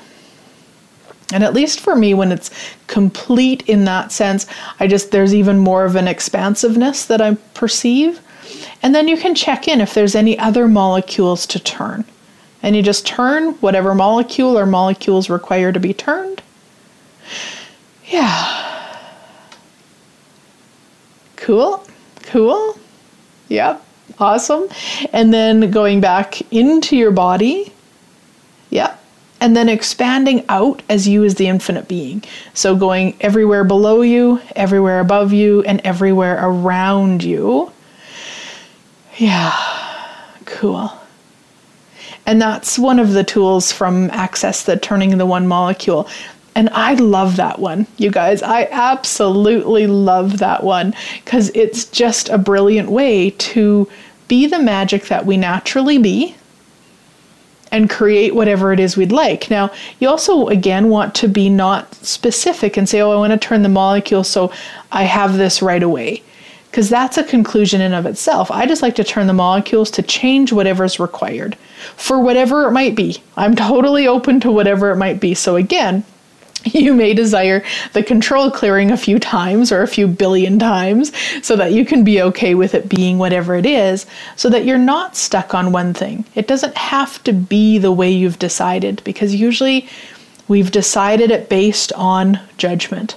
And at least for me when it's complete in that sense i just there's even more of an expansiveness that i perceive. And then you can check in if there's any other molecules to turn. And you just turn whatever molecule or molecules require to be turned. Yeah Cool. Cool. Yep. Awesome. And then going back into your body. Yep. And then expanding out as you as the infinite being. So going everywhere below you, everywhere above you, and everywhere around you. Yeah. Cool. And that's one of the tools from Access the Turning the One Molecule. And I love that one, you guys. I absolutely love that one because it's just a brilliant way to be the magic that we naturally be and create whatever it is we'd like. Now, you also, again, want to be not specific and say, oh, I want to turn the molecule so I have this right away. Because that's a conclusion in of itself. I just like to turn the molecules to change whatever's required for whatever it might be. I'm totally open to whatever it might be. So, again, you may desire the control clearing a few times or a few billion times so that you can be okay with it being whatever it is, so that you're not stuck on one thing. It doesn't have to be the way you've decided because usually we've decided it based on judgment.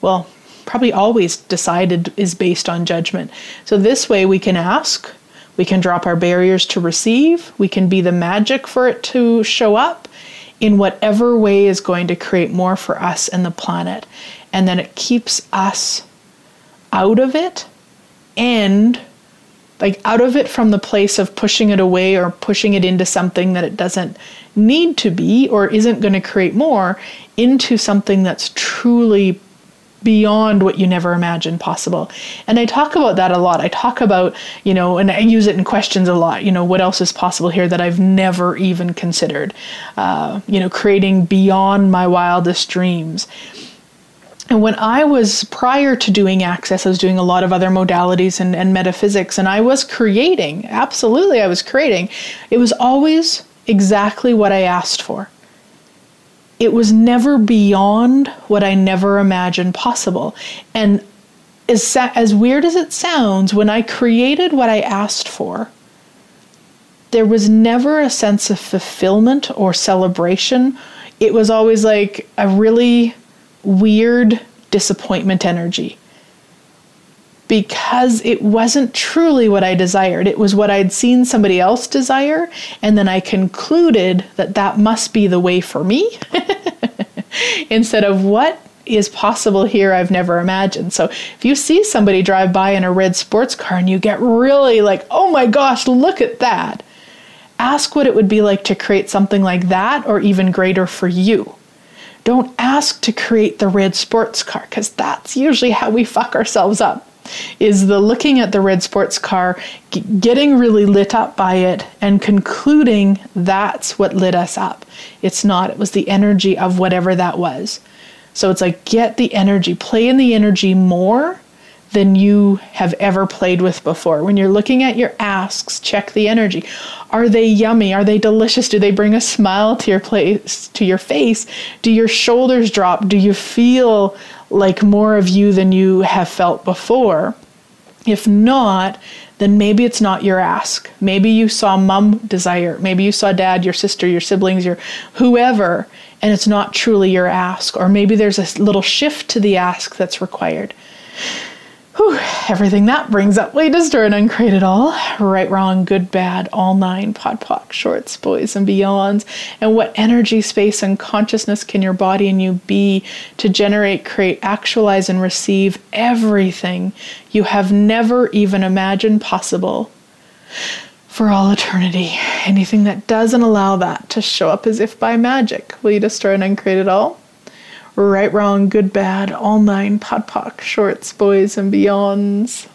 Well, probably always decided is based on judgment. So this way we can ask, we can drop our barriers to receive, we can be the magic for it to show up in whatever way is going to create more for us and the planet. And then it keeps us out of it and like out of it from the place of pushing it away or pushing it into something that it doesn't need to be or isn't going to create more into something that's truly beyond what you never imagined possible. And I talk about that a lot. I talk about, you know, and I use it in questions a lot, you know, what else is possible here that I've never even considered, uh, you know, creating beyond my wildest dreams. And when I was prior to doing Access, I was doing a lot of other modalities and, and metaphysics, and I was creating. Absolutely, I was creating. It was always exactly what I asked for. It was never beyond what I never imagined possible. And as, as weird as it sounds, when I created what I asked for, there was never a sense of fulfillment or celebration. It was always like a really weird disappointment energy because it wasn't truly what I desired. It was what I'd seen somebody else desire, and then I concluded that that must be the way for me instead of what is possible here I've never imagined. So if you see somebody drive by in a red sports car and you get really like, oh my gosh, look at that, ask what it would be like to create something like that or even greater for you. Don't ask to create the red sports car because that's usually how we fuck ourselves up. Is the looking at the red sports car, g- getting really lit up by it, and concluding that's what lit us up. It's not, it was the energy of whatever that was. So it's like get the energy, play in the energy more than you have ever played with before. When you're looking at your asks, check the energy. Are they yummy? Are they delicious? Do they bring a smile to your place to your face? Do your shoulders drop? Do you feel like more of you than you have felt before? If not, then maybe it's not your ask. Maybe you saw mom desire, maybe you saw dad, your sister, your siblings, your whoever, and it's not truly your ask. Or maybe there's a little shift to the ask that's required. Whew, everything that brings up. We destroy and uncreate it all. Right, wrong, good, bad, all nine, pod, poc, shorts, boys, and beyonds. And what energy, space, and consciousness can your body and you be to generate, create, actualize, and receive everything you have never even imagined possible for all eternity? Anything that doesn't allow that to show up as if by magic. Will you destroy and uncreate it all? Right, wrong, good, bad, all nine, pod, poc, shorts, boys, and beyonds.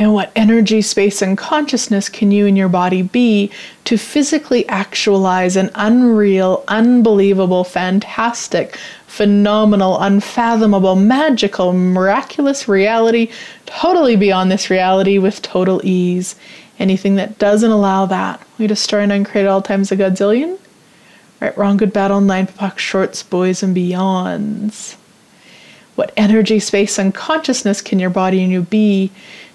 And what energy, space, and consciousness can you and your body be to physically actualize an unreal, unbelievable, fantastic, phenomenal, unfathomable, magical, miraculous reality, totally beyond this reality with total ease? Anything that doesn't allow that, we destroy and uncreate all times a godzillion? Right, wrong, good, bad, all nine, POC, shorts, boys, and beyonds. What energy, space, and consciousness can your body and you be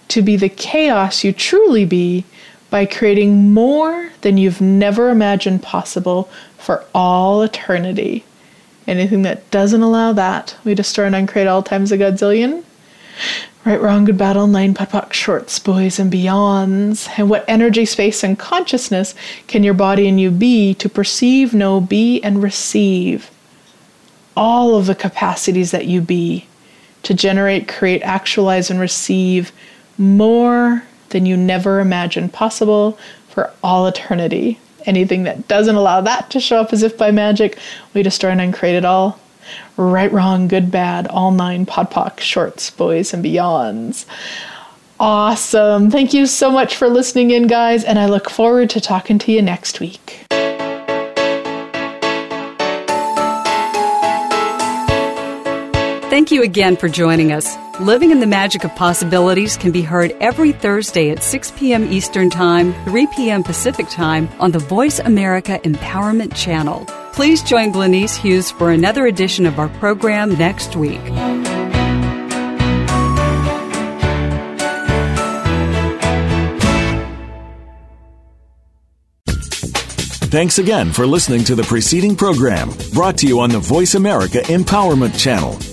to be the chaos you truly be by creating more than you've never imagined possible for all eternity? Anything that doesn't allow that, we destroy and uncreate all times a godzillion. Right, wrong, good, bad, online, POD, POC, shorts, boys, and beyonds. And what energy, space, and consciousness can your body and you be to perceive, know, be, and receive all of the capacities that you be to generate, create, actualize, and receive more than you never imagined possible for all eternity. Anything that doesn't allow that to show up as if by magic, we destroy and uncreate it all right, wrong, good, bad, all nine podpoc, shorts, boys, and beyonds. Awesome. Thank you so much for listening in, guys, and I look forward to talking to you next week. Thank you again for joining us. Living in the Magic of Possibilities can be heard every Thursday at 6 p.m. Eastern Time, 3 p.m. Pacific Time on the Voice America Empowerment Channel. Please join Glenyce Hughes for another edition of our program next week. Thanks again for listening to the preceding program brought to you on the Voice America Empowerment Channel.